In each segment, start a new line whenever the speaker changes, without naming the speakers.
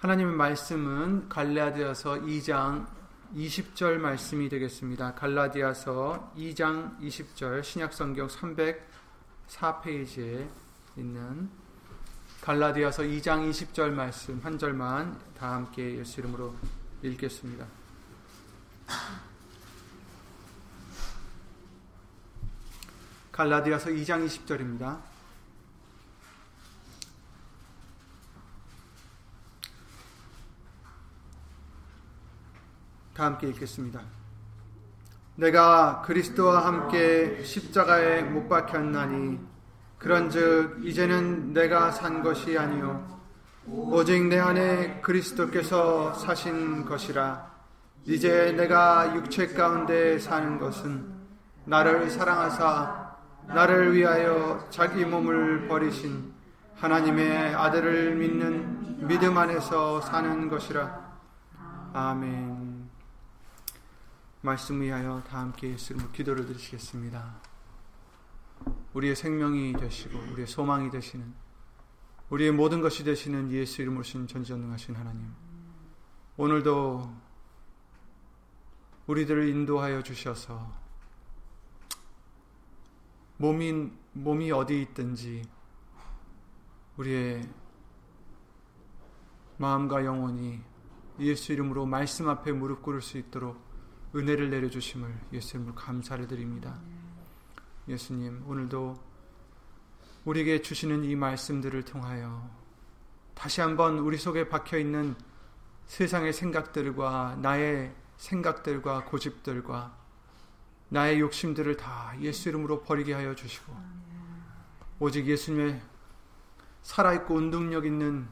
하나님의 말씀은 갈라디아서 2장 20절 말씀이 되겠습니다. 갈라디아서 2장 20절 신약성경 304페이지에 있는 갈라디아서 2장 20절 말씀 한 절만 다 함께 예수 이름으로 읽겠습니다. 갈라디아서 2장 20절입니다. 다 함께 읽겠습니다. 내가 그리스도와 함께 십자가에 못 박혔나니 그런즉 이제는 내가 산 것이 아니요 오직 내 안에 그리스도께서 사신 것이라 이제 내가 육체 가운데 사는 것은 나를 사랑하사 나를 위하여 자기 몸을 버리신 하나님의 아들을 믿는 믿음 안에서 사는 것이라 아멘. 말씀 위하여 다 함께 예수님 기도를 드리시겠습니다. 우리의 생명이 되시고 우리의 소망이 되시는 우리의 모든 것이 되시는 예수 이름으로 신 전지전능하신 하나님 오늘도 우리들을 인도하여 주셔서 몸이 몸이 어디 있든지 우리의 마음과 영혼이 예수 이름으로 말씀 앞에 무릎 꿇을 수 있도록 은혜를 내려주심을 예수님을 감사를 드립니다. 예수님, 오늘도 우리에게 주시는 이 말씀들을 통하여 다시 한번 우리 속에 박혀 있는 세상의 생각들과 나의 생각들과 고집들과 나의 욕심들을 다 예수 이름으로 버리게 하여 주시고 오직 예수님의 살아있고 운동력 있는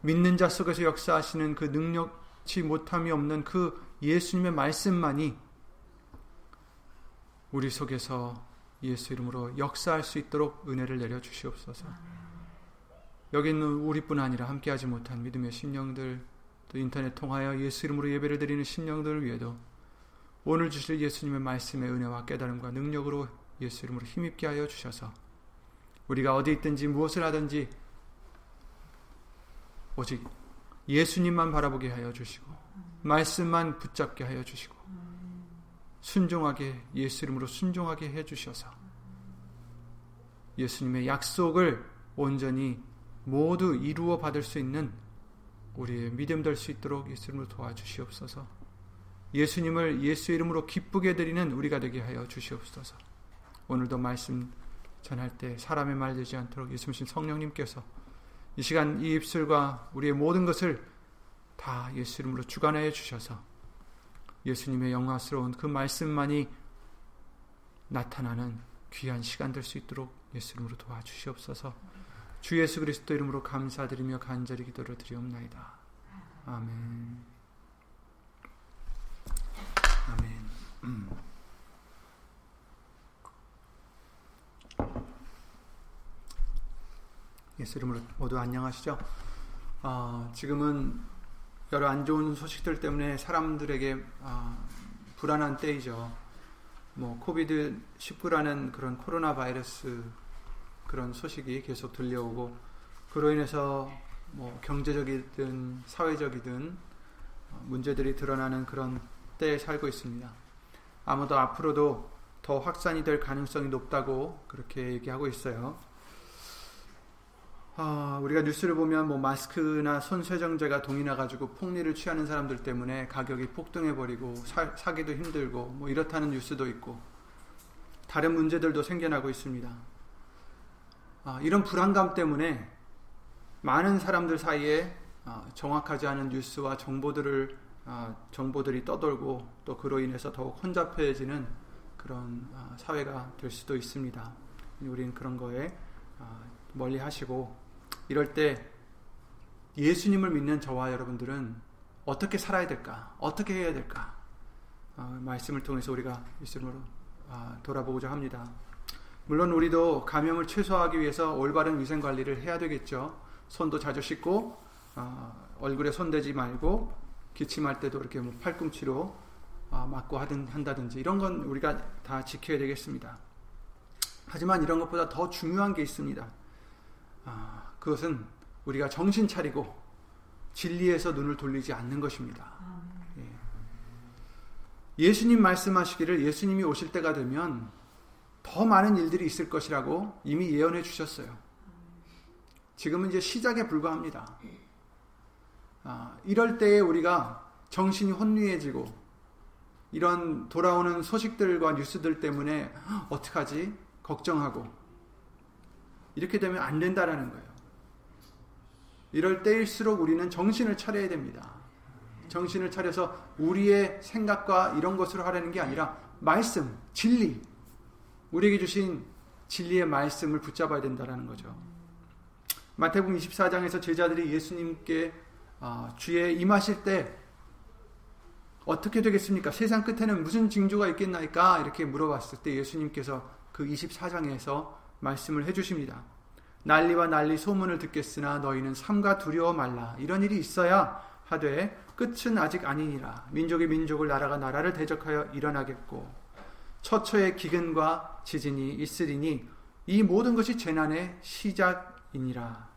믿는 자 속에서 역사하시는 그 능력치 못함이 없는 그 예수님의 말씀만이 우리 속에서 예수 이름으로 역사할 수 있도록 은혜를 내려 주시옵소서. 여기 있는 우리뿐 아니라 함께하지 못한 믿음의 심령들 또 인터넷 통하여 예수 이름으로 예배를 드리는 심령들을 위해도 오늘 주실 예수님의 말씀의 은혜와 깨달음과 능력으로 예수 이름으로 힘입게 하여 주셔서 우리가 어디 있든지 무엇을 하든지 오직 예수님만 바라보게 하여 주시고 말씀만 붙잡게 하여 주시고 순종하게 예수 이름으로 순종하게 해 주셔서 예수님의 약속을 온전히 모두 이루어 받을 수 있는 우리의 믿음 될 수 있도록 예수 이름으로 도와주시옵소서. 예수님을 예수 이름으로 기쁘게 드리는 우리가 되게 하여 주시옵소서. 오늘도 말씀 전할 때 사람의 말 되지 않도록 예수님 성령님께서 이 시간 이 입술과 우리의 모든 것을 다 예수 이름으로 주관하여 주셔서 예수님의 영화스러운 그 말씀만이 나타나는 귀한 시간 될 수 있도록 예수 이름으로 도와주시옵소서. 주 예수 그리스도 이름으로 감사드리며 간절히 기도를 드리옵나이다. 아멘. 아멘. 음. 예수 이름으로 모두 안녕하시죠? 어, 지금은 여러 안 좋은 소식들 때문에 사람들에게 아, 불안한 때이죠. 뭐 코비드 19라는 그런 코로나 바이러스 그런 소식이 계속 들려오고 그로 인해서 뭐 경제적이든 사회적이든 문제들이 드러나는 그런 때에 살고 있습니다. 아무도 앞으로도 더 확산이 될 가능성이 높다고 그렇게 얘기하고 있어요. 어, 우리가 뉴스를 보면 뭐 마스크나 손 세정제가 동이 나 가지고 폭리를 취하는 사람들 때문에 가격이 폭등해 버리고 사, 사기도 힘들고 뭐 이렇다는 뉴스도 있고 다른 문제들도 생겨나고 있습니다. 어, 이런 불안감 때문에 많은 사람들 사이에 어, 정확하지 않은 뉴스와 정보들을 어, 정보들이 떠돌고 또 그로 인해서 더욱 혼잡해지는 그런 어, 사회가 될 수도 있습니다. 우리는 그런 거에 어, 멀리 하시고 이럴 때 예수님을 믿는 저와 여러분들은 어떻게 살아야 될까? 어떻게 해야 될까? 어, 말씀을 통해서 우리가 예수님으로 어, 돌아보고자 합니다. 물론 우리도 감염을 최소화하기 위해서 올바른 위생 관리를 해야 되겠죠. 손도 자주 씻고 어, 얼굴에 손대지 말고 기침할 때도 이렇게 뭐 팔꿈치로 어, 맞고 하든 한다든지 이런 건 우리가 다 지켜야 되겠습니다. 하지만 이런 것보다 더 중요한 게 있습니다. 아, 그것은 우리가 정신 차리고 진리에서 눈을 돌리지 않는 것입니다. 예. 수님 말씀하시기를 예수님이 오실 때가 되면 더 많은 일들이 있을 것이라고 이미 예언해 주셨어요. 지금은 이제 시작에 불과합니다. 아, 이럴 때에 우리가 정신이 혼미해지고 이런 돌아오는 소식들과 뉴스들 때문에 어떡하지? 걱정하고 이렇게 되면 안 된다라는 거예요. 이럴 때일수록 우리는 정신을 차려야 됩니다. 정신을 차려서 우리의 생각과 이런 것으로 하려는 게 아니라 말씀, 진리, 우리에게 주신 진리의 말씀을 붙잡아야 된다는 거죠. 마태복음 24장에서 제자들이 예수님께 아, 주에 임하실 때 어떻게 되겠습니까? 세상 끝에는 무슨 징조가 있겠나이까? 이렇게 물어봤을 때 예수님께서 그 24장에서 말씀을 해주십니다. 난리와 난리 소문을 듣겠으나 너희는 삼가 두려워 말라. 이런 일이 있어야 하되 끝은 아직 아니니라. 민족이 민족을 나라가 나라를 대적하여 일어나겠고 처처의 기근과 지진이 있으리니 이 모든 것이 재난의 시작이니라.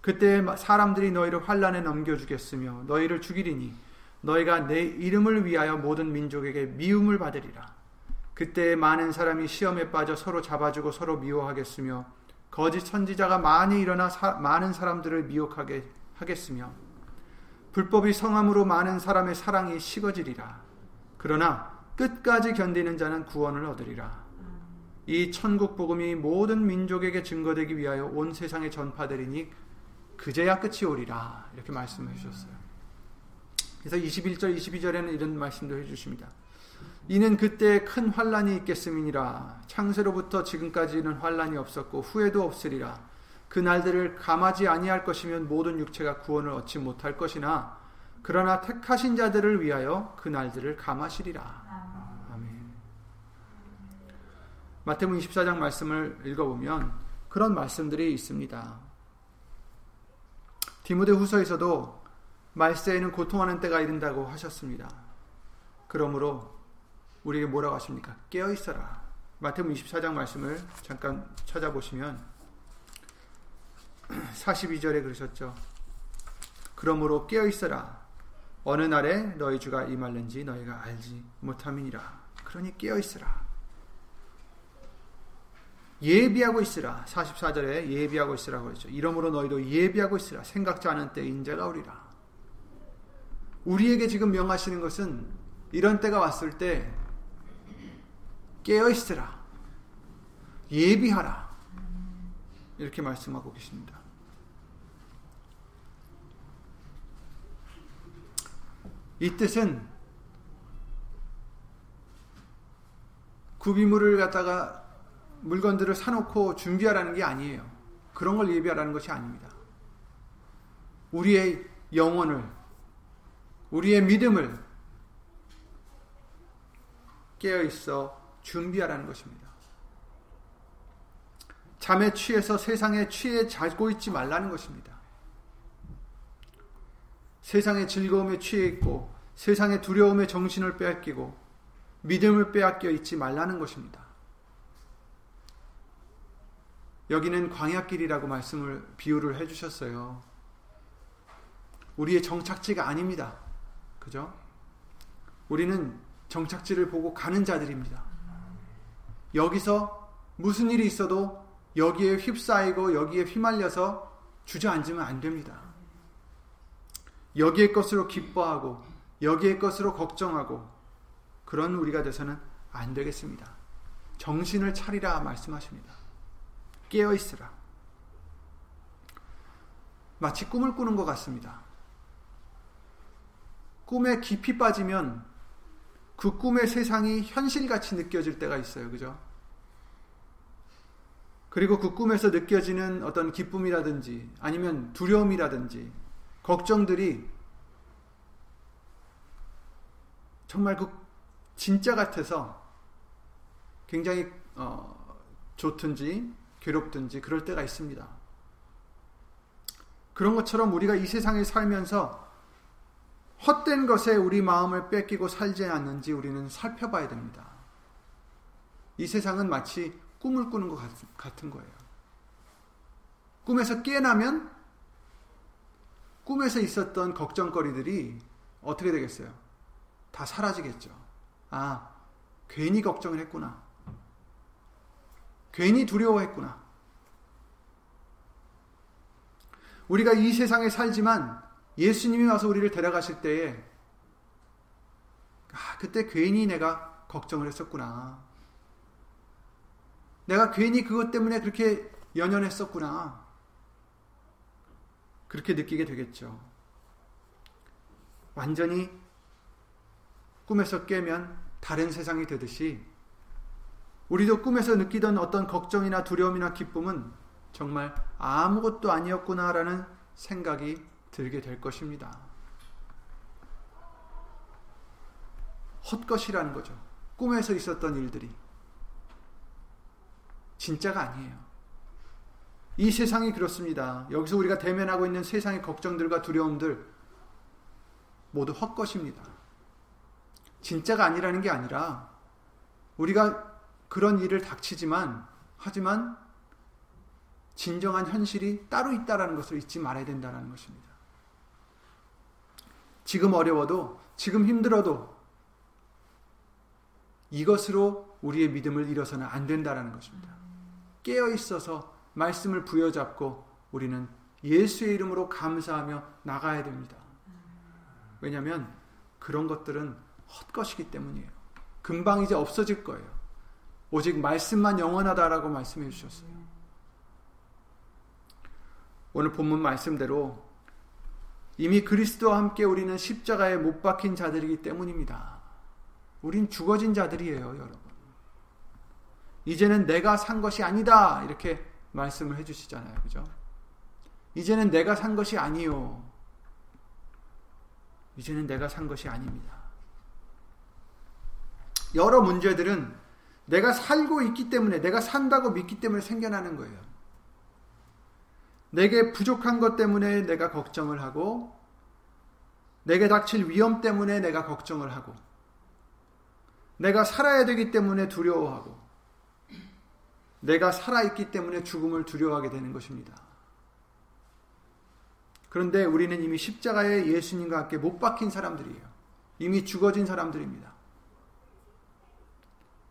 그때 사람들이 너희를 환란에 넘겨주겠으며 너희를 죽이리니 너희가 내 이름을 위하여 모든 민족에게 미움을 받으리라. 그때 많은 사람이 시험에 빠져 서로 잡아주고 서로 미워하겠으며 거짓 선지자가 많이 일어나 사, 많은 사람들을 미혹하게 하겠으며 불법이 성함으로 많은 사람의 사랑이 식어지리라. 그러나 끝까지 견디는 자는 구원을 얻으리라. 이 천국 복음이 모든 민족에게 증거되기 위하여 온 세상에 전파되리니 그제야 끝이 오리라. 이렇게 말씀해 주셨어요. 그래서 21절 22절에는 이런 말씀도 해 주십니다. 이는 그때 큰 환란이 있겠음이니라 창세로부터 지금까지는 환란이 없었고 후에도 없으리라 그 날들을 감하지 아니할 것이면 모든 육체가 구원을 얻지 못할 것이나 그러나 택하신 자들을 위하여 그 날들을 감하시리라 아멘. 마태복음 24장 말씀을 읽어보면 그런 말씀들이 있습니다. 디모데 후서에서도 말세에는 고통하는 때가 이른다고 하셨습니다. 그러므로 우리에게 뭐라고 하십니까? 깨어 있어라. 마태복음 24장 말씀을 잠깐 찾아보시면 42절에 그러셨죠. 그러므로 깨어 있어라. 어느 날에 너희 주가 임할는지 너희가 알지 못함이니라. 그러니 깨어 있으라. 예비하고 있으라. 44절에 예비하고 있으라고 했죠. 이러므로 너희도 예비하고 있으라. 생각지 않은 때 인자가 오리라. 우리에게 지금 명하시는 것은 이런 때가 왔을 때 깨어 있으라. 예비하라. 이렇게 말씀하고 계십니다. 이 뜻은 구비물을 갖다가 물건들을 사놓고 준비하라는 게 아니에요. 그런 걸 예비하라는 것이 아닙니다. 우리의 영혼을 우리의 믿음을 깨어 있어 준비하라는 것입니다. 잠에 취해서 세상에 취해 자고 있지 말라는 것입니다. 세상의 즐거움에 취해 있고 세상의 두려움에 정신을 빼앗기고 믿음을 빼앗겨 있지 말라는 것입니다. 여기는 광야길이라고 말씀을 비유를 해 주셨어요. 우리의 정착지가 아닙니다. 그죠? 우리는 정착지를 보고 가는 자들입니다. 여기서 무슨 일이 있어도 여기에 휩싸이고 여기에 휘말려서 주저앉으면 안 됩니다. 여기의 것으로 기뻐하고 여기의 것으로 걱정하고 그런 우리가 돼서는 안 되겠습니다. 정신을 차리라 말씀하십니다. 깨어 있으라. 마치 꿈을 꾸는 것 같습니다. 꿈에 깊이 빠지면 그 꿈의 세상이 현실같이 느껴질 때가 있어요. 그죠? 그리고 그 꿈에서 느껴지는 어떤 기쁨이라든지 아니면 두려움이라든지 걱정들이 정말 그 진짜 같아서 굉장히 어, 좋든지 괴롭든지 그럴 때가 있습니다. 그런 것처럼 우리가 이 세상에 살면서 헛된 것에 우리 마음을 뺏기고 살지 않는지 우리는 살펴봐야 됩니다. 이 세상은 마치 꿈을 꾸는 것 같은 거예요. 꿈에서 깨어나면 꿈에서 있었던 걱정거리들이 어떻게 되겠어요? 다 사라지겠죠. 아, 괜히 걱정을 했구나. 괜히 두려워했구나. 우리가 이 세상에 살지만 예수님이 와서 우리를 데려가실 때에 아, 그때 괜히 내가 걱정을 했었구나. 내가 괜히 그것 때문에 그렇게 연연했었구나. 그렇게 느끼게 되겠죠. 완전히 꿈에서 깨면 다른 세상이 되듯이 우리도 꿈에서 느끼던 어떤 걱정이나 두려움이나 기쁨은 정말 아무것도 아니었구나라는 생각이 들게 될 것입니다. 헛것이라는 거죠. 꿈에서 있었던 일들이. 진짜가 아니에요. 이 세상이 그렇습니다. 여기서 우리가 대면하고 있는 세상의 걱정들과 두려움들 모두 헛것입니다. 진짜가 아니라는 게 아니라 우리가 그런 일을 닥치지만 하지만 진정한 현실이 따로 있다라는 것을 잊지 말아야 된다는 것입니다. 지금 어려워도 지금 힘들어도 이것으로 우리의 믿음을 잃어서는 안 된다라는 것입니다. 깨어 있어서 말씀을 부여잡고 우리는 예수의 이름으로 감사하며 나가야 됩니다. 왜냐하면 그런 것들은 헛것이기 때문이에요. 금방 이제 없어질 거예요. 오직 말씀만 영원하다라고 말씀해 주셨어요. 오늘 본문 말씀대로 이미 그리스도와 함께 우리는 십자가에 못 박힌 자들이기 때문입니다. 우린 죽어진 자들이에요, 여러분. 이제는 내가 산 것이 아니다. 이렇게 말씀을 해 주시잖아요. 그죠? 이제는 내가 산 것이 아니요. 이제는 내가 산 것이 아닙니다. 여러 문제들은 내가 살고 있기 때문에, 내가 산다고 믿기 때문에 생겨나는 거예요. 내게 부족한 것 때문에 내가 걱정을 하고, 내게 닥칠 위험 때문에 내가 걱정을 하고, 내가 살아야 되기 때문에 두려워하고, 내가 살아있기 때문에 죽음을 두려워하게 되는 것입니다. 그런데 우리는 이미 십자가에 예수님과 함께 못 박힌 사람들이에요. 이미 죽어진 사람들입니다.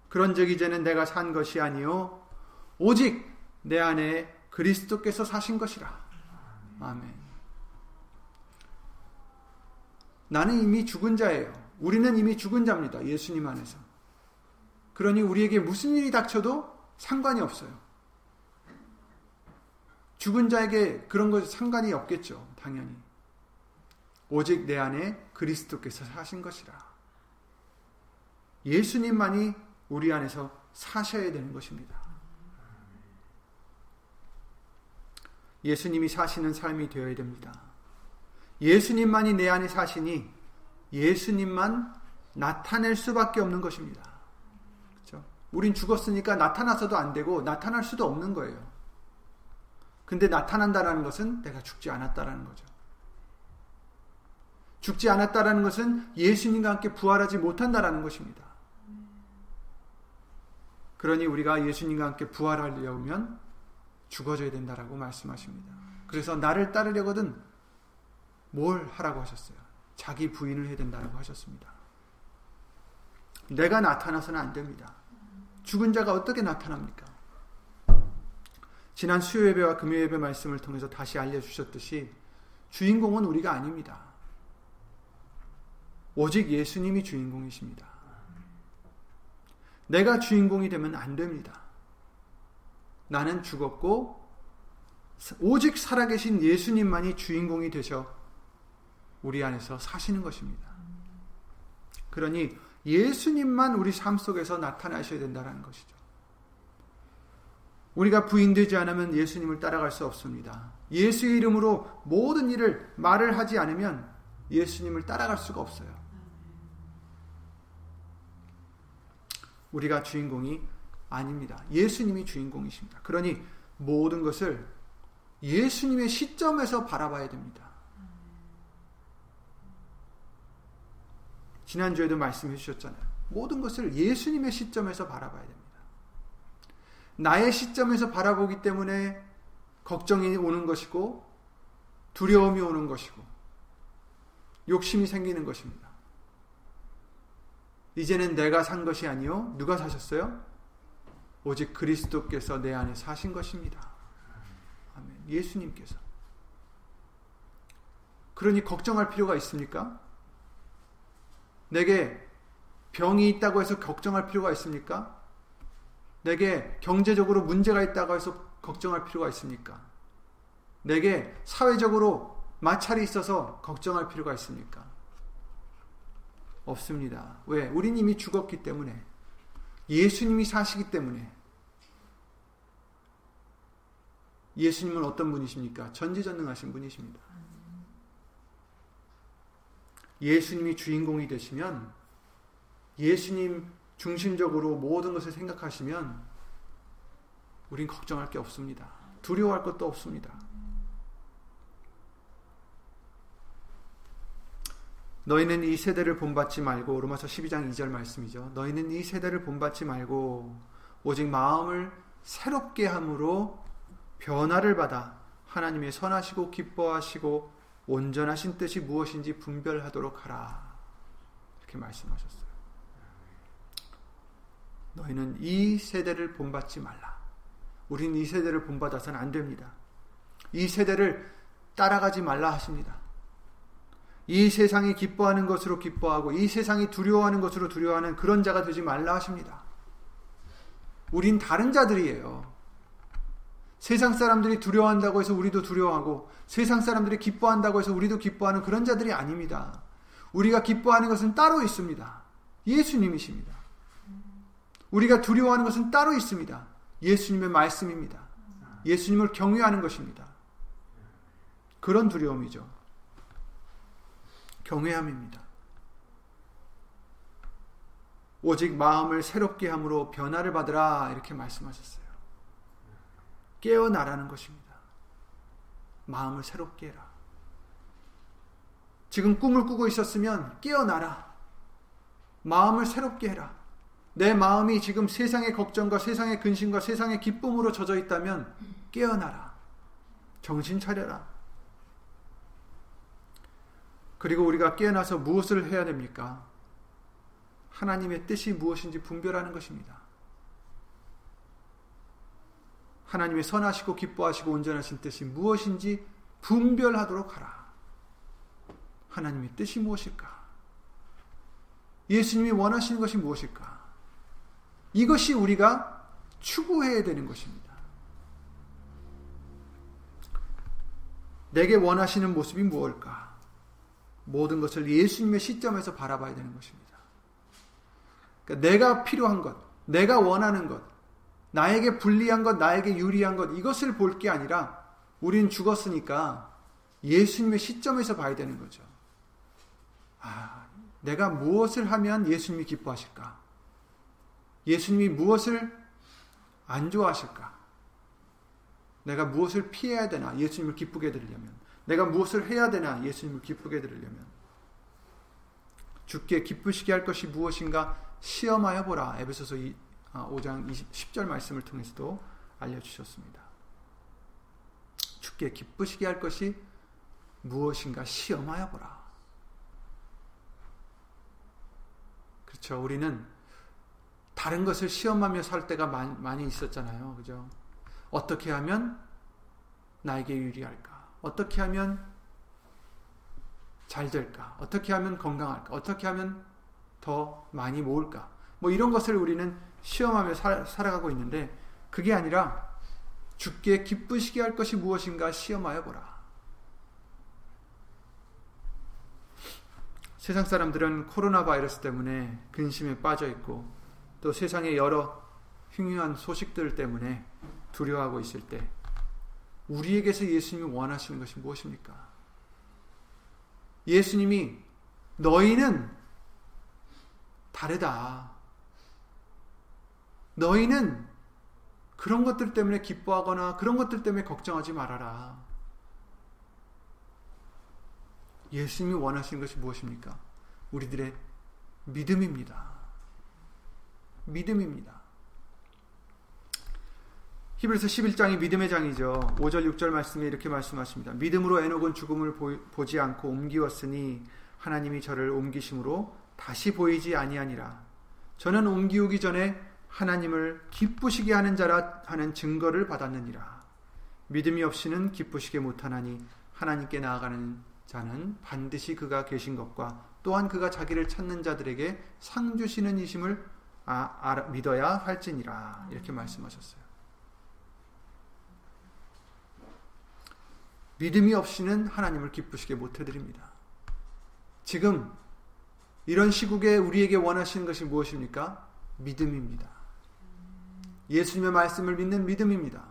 그런즉 이제는 내가 산 것이 아니요 오직 내 안에 그리스도께서 사신 것이라. 아멘. 나는 이미 죽은 자예요. 우리는 이미 죽은 자입니다. 예수님 안에서. 그러니 우리에게 무슨 일이 닥쳐도 상관이 없어요. 죽은 자에게 그런 것 상관이 없겠죠. 당연히. 오직 내 안에 그리스도께서 사신 것이라. 예수님만이 우리 안에서 사셔야 되는 것입니다. 예수님이 사시는 삶이 되어야 됩니다. 예수님만이 내 안에 사시니 예수님만 나타낼 수밖에 없는 것입니다. 그렇죠? 우린 죽었으니까 나타나서도 안 되고 나타날 수도 없는 거예요. 근데 나타난다라는 것은 내가 죽지 않았다라는 거죠. 죽지 않았다라는 것은 예수님과 함께 부활하지 못한다라는 것입니다. 그러니 우리가 예수님과 함께 부활하려면 죽어져야 된다라고 말씀하십니다. 그래서 나를 따르려거든 뭘 하라고 하셨어요? 자기 부인을 해야 된다고 하셨습니다. 내가 나타나서는 안 됩니다. 죽은 자가 어떻게 나타납니까? 지난 수요 예배와 금요 예배 말씀을 통해서 다시 알려주셨듯이 주인공은 우리가 아닙니다. 오직 예수님이 주인공이십니다. 내가 주인공이 되면 안 됩니다. 나는 죽었고 오직 살아계신 예수님만이 주인공이 되셔 우리 안에서 사시는 것입니다. 그러니 예수님만 우리 삶 속에서 나타나셔야 된다는 것이죠. 우리가 부인되지 않으면 예수님을 따라갈 수 없습니다. 예수의 이름으로 모든 일을 말을 하지 않으면 예수님을 따라갈 수가 없어요. 우리가 주인공이 아닙니다. 예수님이 주인공이십니다. 그러니 모든 것을 예수님의 시점에서 바라봐야 됩니다. 지난주에도 말씀해 주셨잖아요. 모든 것을 예수님의 시점에서 바라봐야 됩니다. 나의 시점에서 바라보기 때문에 걱정이 오는 것이고 두려움이 오는 것이고 욕심이 생기는 것입니다. 이제는 내가 산 것이 아니요 누가 사셨어요? 오직 그리스도께서 내 안에 사신 것입니다. 아멘. 예수님께서. 그러니 걱정할 필요가 있습니까? 내게 병이 있다고 해서 걱정할 필요가 있습니까? 내게 경제적으로 문제가 있다고 해서 걱정할 필요가 있습니까? 내게 사회적으로 마찰이 있어서 걱정할 필요가 있습니까? 없습니다. 왜? 우린 이미 죽었기 때문에. 예수님이 사시기 때문에. 예수님은 어떤 분이십니까? 전지전능하신 분이십니다. 예수님이 주인공이 되시면 예수님 중심적으로 모든 것을 생각하시면 우린 걱정할 게 없습니다. 두려워할 것도 없습니다. 너희는 이 세대를 본받지 말고 로마서 12장 2절 말씀이죠. 너희는 이 세대를 본받지 말고 오직 마음을 새롭게 함으로 변화를 받아 하나님의 선하시고 기뻐하시고 온전하신 뜻이 무엇인지 분별하도록 하라. 이렇게 말씀하셨어요. 너희는 이 세대를 본받지 말라. 우리는 이 세대를 본받아서는 안 됩니다. 이 세대를 따라가지 말라 하십니다. 이 세상이 기뻐하는 것으로 기뻐하고 이 세상이 두려워하는 것으로 두려워하는 그런 자가 되지 말라 하십니다. 우린 다른 자들이에요. 세상 사람들이 두려워한다고 해서 우리도 두려워하고 세상 사람들이 기뻐한다고 해서 우리도 기뻐하는 그런 자들이 아닙니다. 우리가 기뻐하는 것은 따로 있습니다. 예수님이십니다. 우리가 두려워하는 것은 따로 있습니다. 예수님의 말씀입니다. 예수님을 경외하는 것입니다. 그런 두려움이죠. 경외함입니다. 오직 마음을 새롭게 함으로 변화를 받으라 이렇게 말씀하셨어요. 깨어나라는 것입니다. 마음을 새롭게 해라. 지금 꿈을 꾸고 있었으면 깨어나라. 마음을 새롭게 해라. 내 마음이 지금 세상의 걱정과 세상의 근심과 세상의 기쁨으로 젖어 있다면 깨어나라. 정신 차려라. 그리고 우리가 깨어나서 무엇을 해야 됩니까? 하나님의 뜻이 무엇인지 분별하는 것입니다. 하나님의 선하시고 기뻐하시고 온전하신 뜻이 무엇인지 분별하도록 하라. 하나님의 뜻이 무엇일까? 예수님이 원하시는 것이 무엇일까? 이것이 우리가 추구해야 되는 것입니다. 내게 원하시는 모습이 무엇일까? 모든 것을 예수님의 시점에서 바라봐야 되는 것입니다. 그러니까 내가 필요한 것, 내가 원하는 것, 나에게 불리한 것, 나에게 유리한 것, 이것을 볼 게 아니라 우린 죽었으니까 예수님의 시점에서 봐야 되는 거죠. 아, 내가 무엇을 하면 예수님이 기뻐하실까? 예수님이 무엇을 안 좋아하실까? 내가 무엇을 피해야 되나? 예수님을 기쁘게 드리려면. 내가 무엇을 해야 되나 예수님을 기쁘게 들으려면 주께 기쁘시게 할 것이 무엇인가 시험하여 보라. 에베소서 5장 20, 10절 말씀을 통해서도 알려주셨습니다. 주께 기쁘시게 할 것이 무엇인가 시험하여 보라. 그렇죠. 우리는 다른 것을 시험하며 살 때가 많이, 있었잖아요. 그죠? 어떻게 하면 나에게 유리할까? 어떻게 하면 잘 될까? 어떻게 하면 건강할까? 어떻게 하면 더 많이 모을까? 뭐 이런 것을 우리는 시험하며 살, 살아가고 있는데 그게 아니라 죽게 기쁘시게 할 것이 무엇인가 시험하여 보라. 세상 사람들은 코로나 바이러스 때문에 근심에 빠져 있고 또 세상의 여러 흉흉한 소식들 때문에 두려워하고 있을 때 우리에게서 예수님이 원하시는 것이 무엇입니까? 예수님이 너희는 다르다. 너희는 그런 것들 때문에 기뻐하거나 그런 것들 때문에 걱정하지 말아라. 예수님이 원하시는 것이 무엇입니까? 우리들의 믿음입니다. 믿음입니다. 히브리서 11장이 믿음의 장이죠. 5절 6절 말씀에 이렇게 말씀하십니다. 믿음으로 에녹은 죽음을 보, 지 않고 옮기었으니 하나님이 저를 옮기심으로 다시 보이지 아니하니라. 저는 옮기우기 전에 하나님을 기쁘시게 하는 자라 하는 증거를 받았느니라. 믿음이 없이는 기쁘시게 못하나니 하나님께 나아가는 자는 반드시 그가 계신 것과 또한 그가 자기를 찾는 자들에게 상 주시는 이심을 아, 아, 믿어야 할지니라 이렇게 말씀하셨어요. 믿음이 없이는 하나님을 기쁘시게 못 해 드립니다. 지금 이런 시국에 우리에게 원하시는 것이 무엇입니까? 믿음입니다. 예수님의 말씀을 믿는 믿음입니다.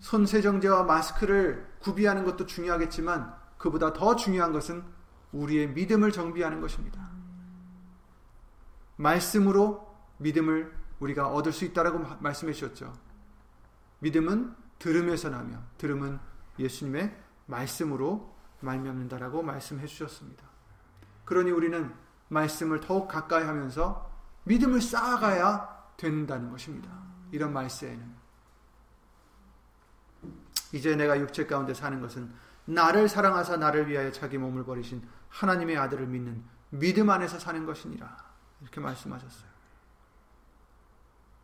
손세정제와 마스크를 구비하는 것도 중요하겠지만 그보다 더 중요한 것은 우리의 믿음을 정비하는 것입니다. 말씀으로 믿음을 우리가 얻을 수 있다라고 말씀해 주셨죠. 믿음은 들음에서 나며 들음은 예수님의 말씀으로 말미암는다라고 말씀해 주셨습니다. 그러니 우리는 말씀을 더욱 가까이 하면서 믿음을 쌓아가야 된다는 것입니다. 이런 말세에는 이제 내가 육체 가운데 사는 것은 나를 사랑하사 나를 위하여 자기 몸을 버리신 하나님의 아들을 믿는 믿음 안에서 사는 것이니라. 이렇게 말씀하셨어요.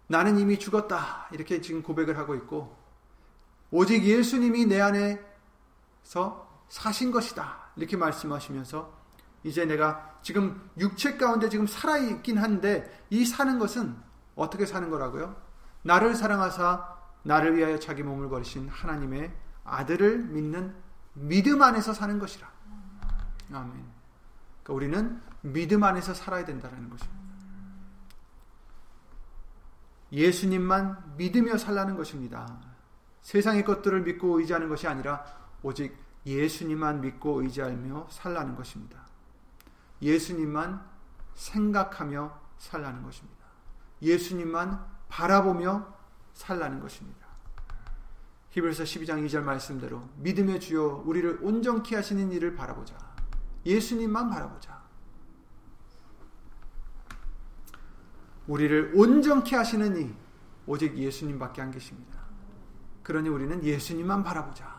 나는 이미 죽었다. 이렇게 지금 고백을 하고 있고, 오직 예수님이 내 안에서 사신 것이다. 이렇게 말씀하시면서, 이제 내가 지금 육체 가운데 지금 살아있긴 한데, 이 사는 것은 어떻게 사는 거라고요? 나를 사랑하사 나를 위하여 자기 몸을 버리신 하나님의 아들을 믿는 믿음 안에서 사는 것이라. 아멘. 그러니까 우리는 믿음 안에서 살아야 된다는 것입니다. 예수님만 믿으며 살라는 것입니다. 세상의 것들을 믿고 의지하는 것이 아니라 오직 예수님만 믿고 의지하며 살라는 것입니다. 예수님만 생각하며 살라는 것입니다. 예수님만 바라보며 살라는 것입니다. 히브리서 12장 2절 말씀대로 믿음의 주요 우리를 온전케 하시는 일을 바라보자. 예수님만 바라보자. 우리를 온전케 하시는 이 오직 예수님밖에 안 계십니다. 그러니 우리는 예수님만 바라보자.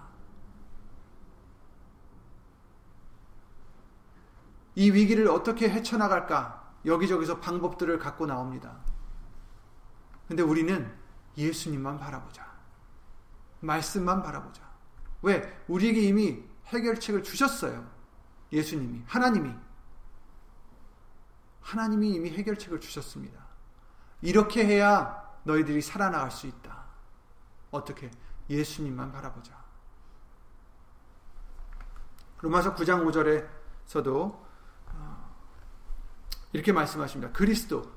이 위기를 어떻게 헤쳐나갈까? 여기저기서 방법들을 갖고 나옵니다. 근데 우리는 예수님만 바라보자. 말씀만 바라보자. 왜? 우리에게 이미 해결책을 주셨어요. 예수님이. 하나님이. 하나님이 이미 해결책을 주셨습니다. 이렇게 해야 너희들이 살아나갈 수 있다. 어떻게? 예수님만 바라보자. 로마서 9장 5절에서도 어, 이렇게 말씀하십니다. 그리스도,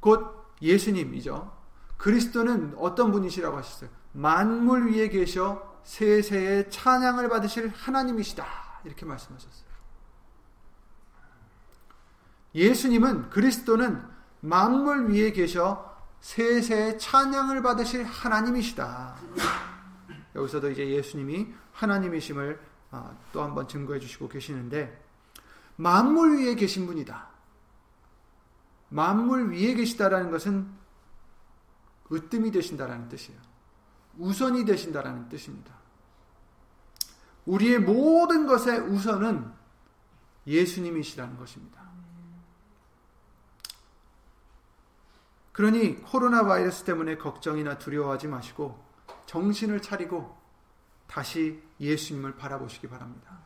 곧 예수님이죠. 그리스도는 어떤 분이시라고 하셨어요? 만물 위에 계셔 세세의 찬양을 받으실 하나님이시다. 이렇게 말씀하셨어요. 예수님은 그리스도는 만물 위에 계셔 세세의 찬양을 받으실 하나님이시다. 여기서도 이제 예수님이 하나님이심을 어, 또 한 번 증거해 주시고 계시는데 만물 위에 계신 분이다. 만물 위에 계시다라는 것은 으뜸이 되신다라는 뜻이에요. 우선이 되신다라는 뜻입니다. 우리의 모든 것의 우선은 예수님이시라는 것입니다. 그러니 코로나 바이러스 때문에 걱정이나 두려워하지 마시고 정신을 차리고 다시 예수님을 바라보시기 바랍니다.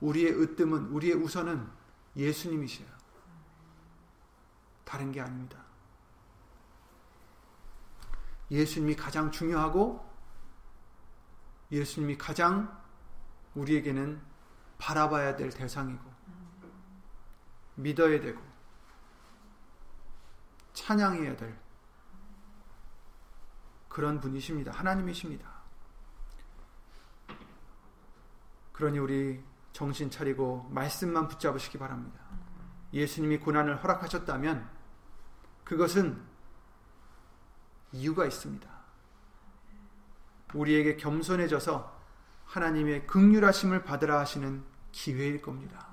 우리의 으뜸은 우리의 우선은 예수님이시에요. 다른 게 아닙니다. 예수님이 가장 중요하고 예수님이 가장 우리에게는 바라봐야 될 대상이고 믿어야 되고 찬양해야 될 그런 분이십니다. 하나님이십니다. 그러니 우리 정신 차리고 말씀만 붙잡으시기 바랍니다. 예수님이 고난을 허락하셨다면 그것은 이유가 있습니다. 우리에게 겸손해져서 하나님의 극률하심을 받으라 하시는 기회일 겁니다.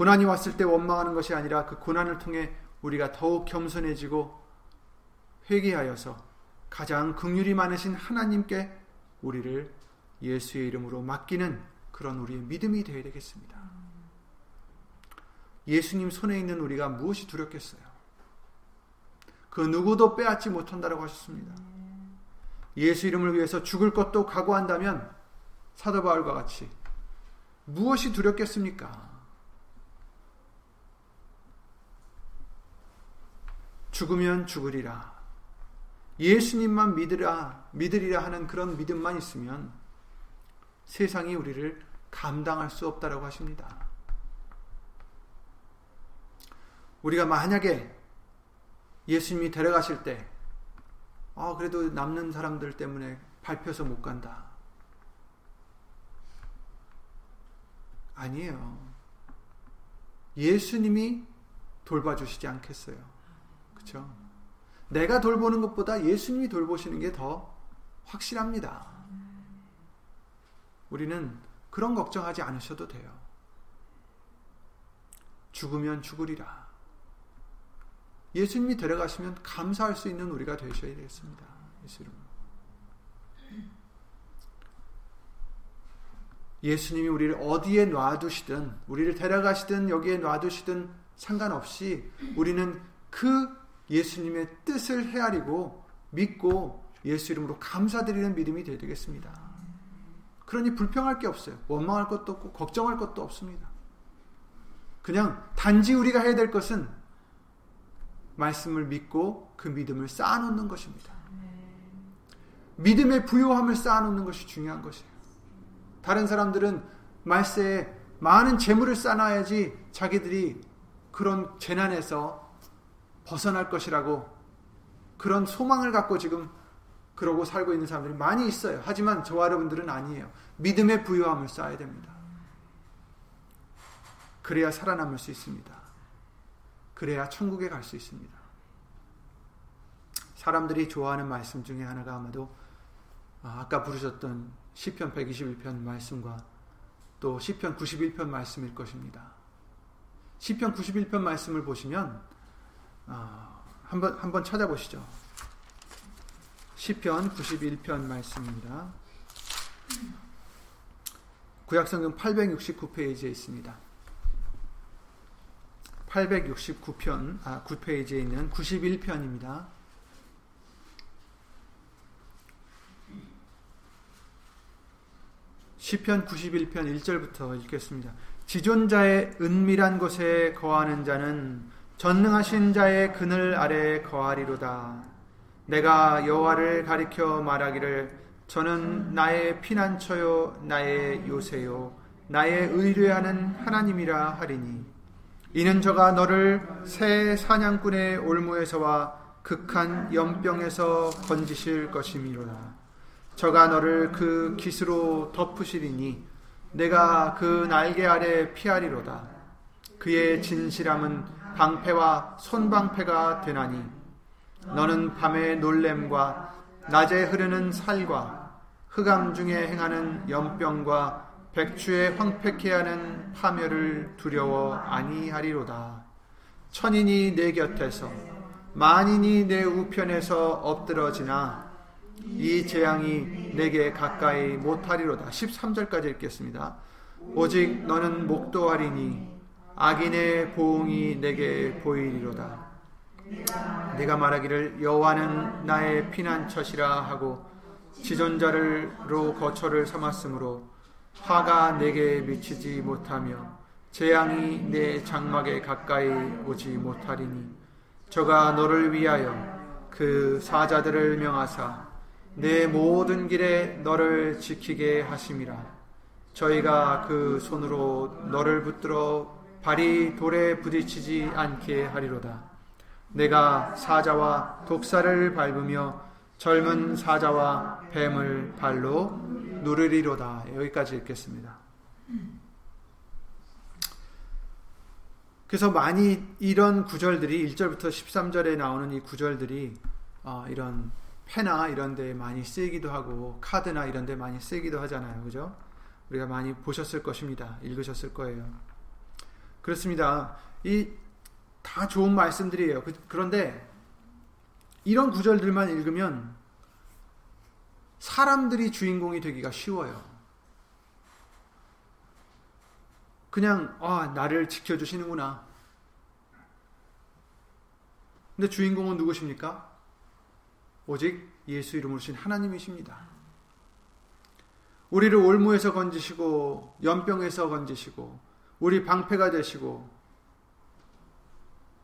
고난이 왔을 때 원망하는 것이 아니라 그 고난을 통해 우리가 더욱 겸손해지고 회개하여서 가장 긍휼이 많으신 하나님께 우리를 예수의 이름으로 맡기는 그런 우리의 믿음이 되어야 되겠습니다. 예수님 손에 있는 우리가 무엇이 두렵겠어요? 그 누구도 빼앗지 못한다고 하셨습니다. 예수 이름을 위해서 죽을 것도 각오한다면 사도 바울과 같이 무엇이 두렵겠습니까? 죽으면 죽으리라. 예수님만 믿으라, 믿으리라 하는 그런 믿음만 있으면 세상이 우리를 감당할 수 없다라고 하십니다. 우리가 만약에 예수님이 데려가실 때, 아, 그래도 남는 사람들 때문에 밟혀서 못 간다. 아니에요. 예수님이 돌봐주시지 않겠어요. 그쵸? 내가 돌보는 것보다 예수님이 돌보시는 게 더 확실합니다. 우리는 그런 걱정하지 않으셔도 돼요. 죽으면 죽으리라. 예수님이 데려가시면 감사할 수 있는 우리가 되셔야 되겠습니다. 예수 이름 예수님이 우리를 어디에 놔두시든, 우리를 데려가시든, 여기에 놔두시든 상관없이 우리는 그 예수님의 뜻을 헤아리고 믿고 예수 이름으로 감사드리는 믿음이 되겠습니다. 그러니 불평할 게 없어요. 원망할 것도 없고 걱정할 것도 없습니다. 그냥 단지 우리가 해야 될 것은 말씀을 믿고 그 믿음을 쌓아놓는 것입니다. 믿음의 부요함을 쌓아놓는 것이 중요한 것이에요. 다른 사람들은 말세에 많은 재물을 쌓아야지 자기들이 그런 재난에서 벗어날 것이라고 그런 소망을 갖고 지금 그러고 살고 있는 사람들이 많이 있어요. 하지만 저와 여러분들은 아니에요. 믿음의 부요함을 쌓아야 됩니다. 그래야 살아남을 수 있습니다. 그래야 천국에 갈 수 있습니다. 사람들이 좋아하는 말씀 중에 하나가 아마도 아, 아까 부르셨던 시편 121편 말씀과 또 시편 91편 말씀일 것입니다. 시편 91편 말씀을 보시면 어, 한번 한번 찾아보시죠. 시편 91편 말씀입니다. 구약성경 869페이지에 있습니다. 869편 아 9페이지에 있는 91편입니다. 시편 91편 1절부터 읽겠습니다. 지존자의 은밀한 곳에 거하는 자는 전능하신 자의 그늘 아래 거하리로다. 내가 여호와를 가리켜 말하기를 저는 나의 피난처요 나의 요새요 나의 의뢰하는 하나님이라 하리니 이는 저가 너를 새 사냥꾼의 올무에서와 극한 연병에서 건지실 것이미로다. 저가 너를 그 깃으로 덮으시리니 내가 그 날개 아래 피하리로다. 그의 진실함은 방패와 손방패가 되나니 너는 밤의 놀램과 낮에 흐르는 살과 흑암 중에 행하는 연병과 백추에 황폐케 하는 파멸을 두려워 아니하리로다. 천인이 내 곁에서 만인이 내 우편에서 엎드러지나 이 재앙이 내게 가까이 못하리로다. 13절까지 읽겠습니다. 오직 너는 목도하리니 악인의 보응이 내게 보이리로다. 내가 말하기를 여호와는 나의 피난처시라 하고 지존자를로 거처를 삼았으므로 화가 내게 미치지 못하며 재앙이 내 장막에 가까이 오지 못하리니 저가 너를 위하여 그 사자들을 명하사 내 모든 길에 너를 지키게 하심이라 저희가 그 손으로 너를 붙들어 발이 돌에 부딪히지 않게 하리로다. 내가 사자와 독사를 밟으며 젊은 사자와 뱀을 발로 누르리로다. 여기까지 읽겠습니다. 그래서 많이 이런 구절들이 1절부터 13절에 나오는 이 구절들이 어, 이런 패나 이런 데 많이 쓰이기도 하고 카드나 이런 데 많이 쓰이기도 하잖아요. 그죠? 우리가 많이 보셨을 것입니다. 읽으셨을 거예요. 그렇습니다. 이 다 좋은 말씀들이에요. 그, 그런데 이런 구절들만 읽으면 사람들이 주인공이 되기가 쉬워요. 그냥 아 나를 지켜주시는구나. 근데 주인공은 누구십니까? 오직 예수 이름으로 신 하나님이십니다. 우리를 올무에서 건지시고 연병에서 건지시고 우리 방패가 되시고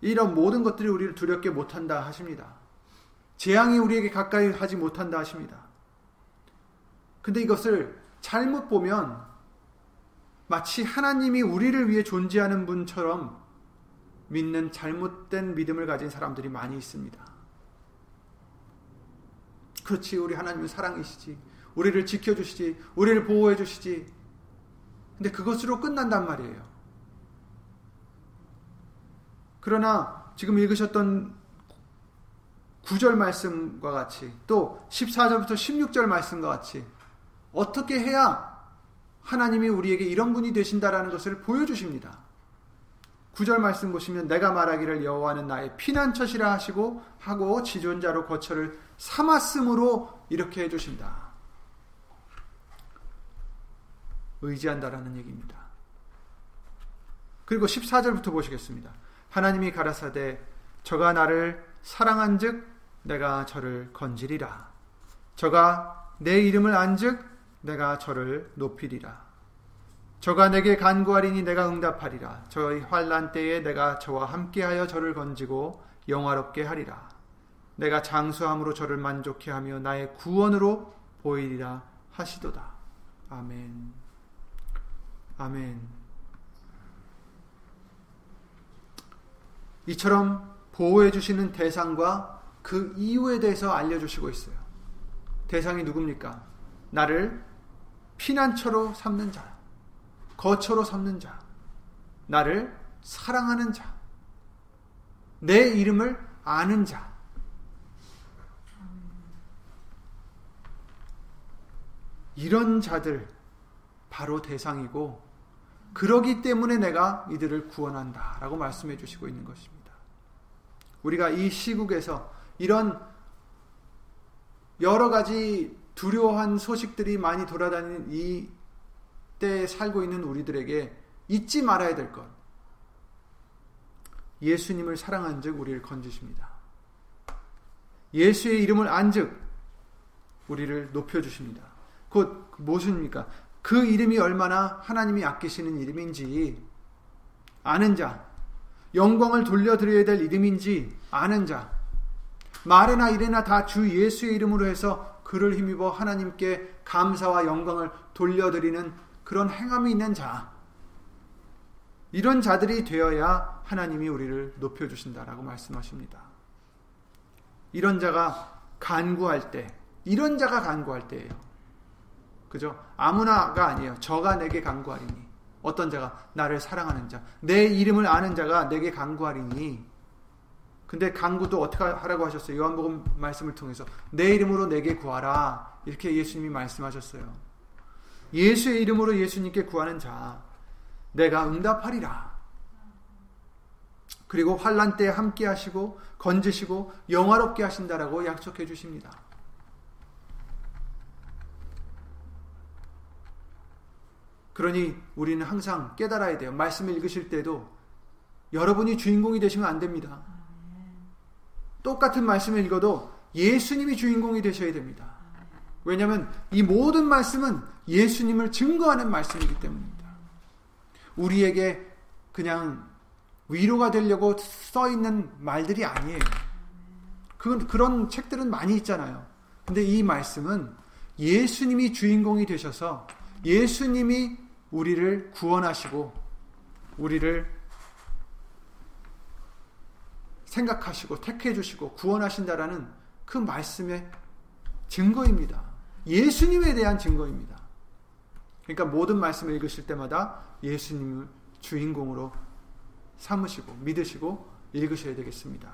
이런 모든 것들이 우리를 두렵게 못한다 하십니다. 재앙이 우리에게 가까이 하지 못한다 하십니다. 근데 이것을 잘못 보면 마치 하나님이 우리를 위해 존재하는 분처럼 믿는 잘못된 믿음을 가진 사람들이 많이 있습니다. 그렇지, 우리 하나님은 사랑이시지. 우리를 지켜주시지. 우리를 보호해주시지. 근데 그것으로 끝난단 말이에요. 그러나 지금 읽으셨던 9절 말씀과 같이 또 14절부터 16절 말씀과 같이 어떻게 해야 하나님이 우리에게 이런 분이 되신다라는 것을 보여주십니다. 9절 말씀 보시면 내가 말하기를 여호와는 나의 피난처시라 하시고 하고 지존자로 거처를 삼았으므로 이렇게 해주신다. 의지한다라는 얘기입니다. 그리고 14절부터 보시겠습니다. 하나님이 가라사대 저가 나를 사랑한즉 내가 저를 건지리라. 저가 내 이름을 안즉 내가 저를 높이리라. 저가 내게 간구하리니 내가 응답하리라. 저의 환란 때에 내가 저와 함께하여 저를 건지고 영화롭게 하리라. 내가 장수함으로 저를 만족해 하며 나의 구원으로 보이리라 하시도다. 아멘. 아멘. 이처럼 보호해 주시는 대상과 그 이유에 대해서 알려주시고 있어요. 대상이 누굽니까? 나를 피난처로 삼는 자, 거처로 삼는 자, 나를 사랑하는 자, 내 이름을 아는 자. 이런 자들 바로 대상이고 그러기 때문에 내가 이들을 구원한다 라고 말씀해 주시고 있는 것입니다. 우리가 이 시국에서 이런 여러 가지 두려워한 소식들이 많이 돌아다니는 이 때에 살고 있는 우리들에게 잊지 말아야 될 것. 예수님을 사랑한 즉 우리를 건지십니다. 예수의 이름을 안즉 우리를 높여주십니다. 곧 무엇입니까? 그 이름이 얼마나 하나님이 아끼시는 이름인지 아는 자, 영광을 돌려드려야 될 이름인지 아는 자, 말이나 이래나 다 주 예수의 이름으로 해서 그를 힘입어 하나님께 감사와 영광을 돌려드리는 그런 행함이 있는 자. 이런 자들이 되어야 하나님이 우리를 높여주신다라고 말씀하십니다. 이런 자가 간구할 때, 이런 자가 간구할 때예요. 그죠? 아무나가 아니에요. 저가 내게 간구하리니. 어떤 자가 나를 사랑하는 자, 내 이름을 아는 자가 내게 간구하리니 근데 강구도 어떻게 하라고 하셨어요? 요한복음 말씀을 통해서 내 이름으로 내게 구하라 이렇게 예수님이 말씀하셨어요. 예수의 이름으로 예수님께 구하는 자 내가 응답하리라. 그리고 환란 때 함께 하시고 건지시고 영화롭게 하신다라고 약속해 주십니다. 그러니 우리는 항상 깨달아야 돼요. 말씀을 읽으실 때도 여러분이 주인공이 되시면 안 됩니다. 똑같은 말씀을 읽어도 예수님이 주인공이 되셔야 됩니다. 왜냐하면 이 모든 말씀은 예수님을 증거하는 말씀이기 때문입니다. 우리에게 그냥 위로가 되려고 써 있는 말들이 아니에요. 그, 그런 책들은 많이 있잖아요. 근데 이 말씀은 예수님이 주인공이 되셔서 예수님이 우리를 구원하시고 우리를 생각하시고 택해 주시고 구원하신다라는 그 말씀의 증거입니다. 예수님에 대한 증거입니다. 그러니까 모든 말씀을 읽으실 때마다 예수님을 주인공으로 삼으시고 믿으시고 읽으셔야 되겠습니다.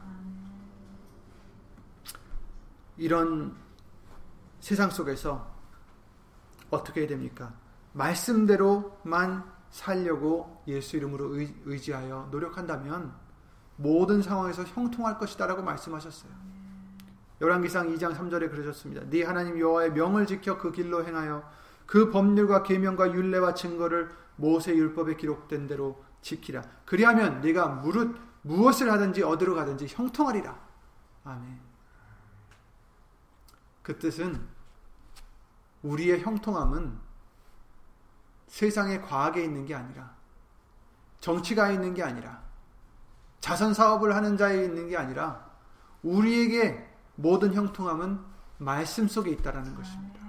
이런 세상 속에서 어떻게 해야 됩니까? 말씀대로만 살려고 예수 이름으로 의, 지하여 노력한다면 모든 상황에서 형통할 것이다라고 말씀하셨어요. 열왕기상 2장 3절에 그러셨습니다. 네 하나님 여호와의 명을 지켜 그 길로 행하여 그 법률과 계명과 율례와 증거를 모세 율법에 기록된 대로 지키라. 그리하면 네가 무릇 무엇을 하든지 어디로 가든지 형통하리라. 아멘. 그 뜻은 우리의 형통함은 세상의 과학에 있는 게 아니라 정치가 있는 게 아니라 자선 사업을 하는 자에 있는 게 아니라 우리에게 모든 형통함은 말씀 속에 있다라는 것입니다.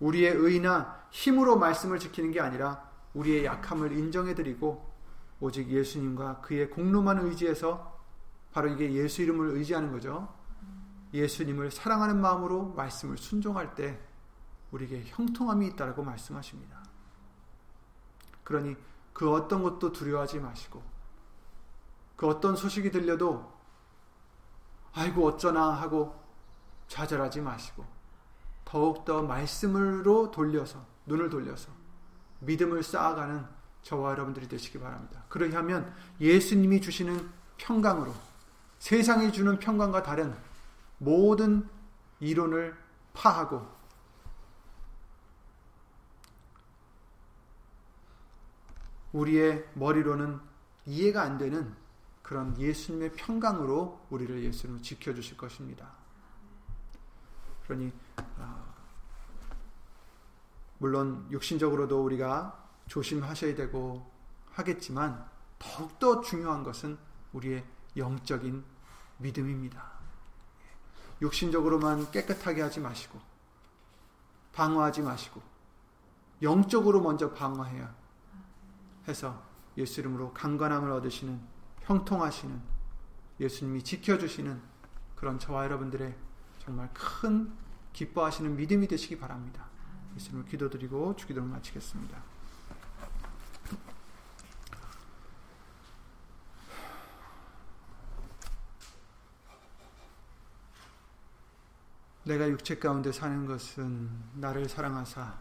우리의 의나 힘으로 말씀을 지키는 게 아니라 우리의 약함을 인정해 드리고 오직 예수님과 그의 공로만 의지해서 바로 이게 예수 이름을 의지하는 거죠. 예수님을 사랑하는 마음으로 말씀을 순종할 때 우리에게 형통함이 있다라고 말씀하십니다. 그러니 그 어떤 것도 두려워하지 마시고 그 어떤 소식이 들려도 아이고 어쩌나 하고 좌절하지 마시고 더욱더 말씀으로 돌려서 눈을 돌려서 믿음을 쌓아가는 저와 여러분들이 되시기 바랍니다. 그러하면 예수님이 주시는 평강으로 세상이 주는 평강과 다른 모든 이론을 파하고 우리의 머리로는 이해가 안 되는 그런 예수님의 평강으로 우리를 예수님을 지켜주실 것입니다. 그러니 아, 물론 육신적으로도 우리가 조심하셔야 되고 하겠지만 더욱더 중요한 것은 우리의 영적인 믿음입니다. 육신적으로만 깨끗하게 하지 마시고 방어하지 마시고 영적으로 먼저 방어해야 해서 예수 이름으로 강건함을 얻으시는 형통하시는 예수님이 지켜주시는 그런 저와 여러분들의 정말 큰 기뻐하시는 믿음이 되시기 바랍니다. 예수님을 기도드리고 주기도를 마치겠습니다. 내가 육체 가운데 사는 것은 나를 사랑하사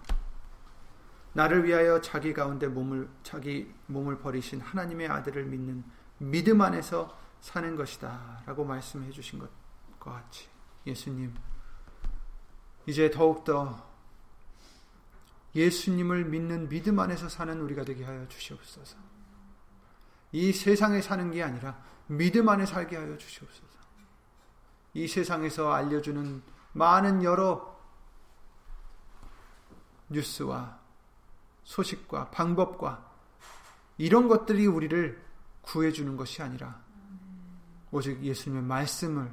나를 위하여 자기 가운데 몸을 자기 몸을 버리신 하나님의 아들을 믿는 믿음 안에서 사는 것이다. 라고 말씀해 주신 것과 같이 예수님, 이제 더욱더 예수님을 믿는 믿음 안에서 사는 우리가 되게 하여 주시옵소서. 이 세상에 사는 게 아니라 믿음 안에 살게 하여 주시옵소서. 이 세상에서 알려주는 많은 여러 뉴스와 소식과 방법과 이런 것들이 우리를 구해주는 것이 아니라 오직 예수님의 말씀을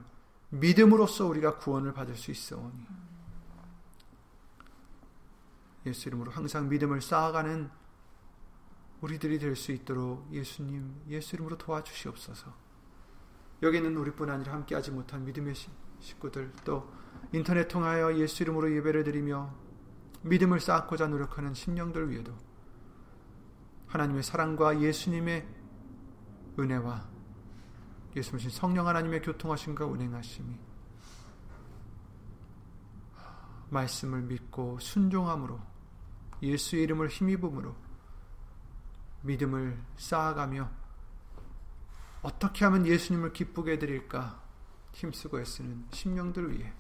믿음으로써 우리가 구원을 받을 수 있어오니 예수 이름으로 항상 믿음을 쌓아가는 우리들이 될 수 있도록 예수님 예수 이름으로 도와주시옵소서. 여기는 우리뿐 아니라 함께하지 못한 믿음의 식구들 또 인터넷 통하여 예수 이름으로 예배를 드리며 믿음을 쌓고자 노력하는 심령들 위에도 하나님의 사랑과 예수님의 은혜와 예수님 성령 하나님의 교통하심과 운행하심이 말씀을 믿고 순종함으로 예수의 이름을 힘입음으로 믿음을 쌓아가며 어떻게 하면 예수님을 기쁘게 해드릴까 힘쓰고 애쓰는 심령들 위해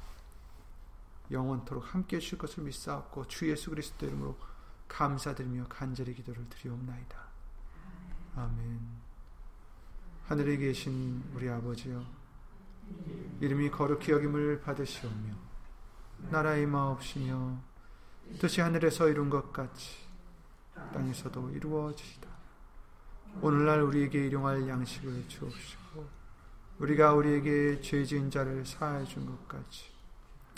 영원토록 함께 해주실 것을 믿사옵고 주 예수 그리스도 이름으로 감사드리며 간절히 기도를 드리옵나이다. 아멘 하늘에 계신 우리 아버지여 이름이 거룩히 여김을 받으시오며 나라의 마옵시며 뜻이 하늘에서 이룬 것 같이 땅에서도 이루어지시다 오늘날 우리에게 일용할 양식을 주옵시고 우리가 우리에게 죄 지은 자를 사하여 준것 같이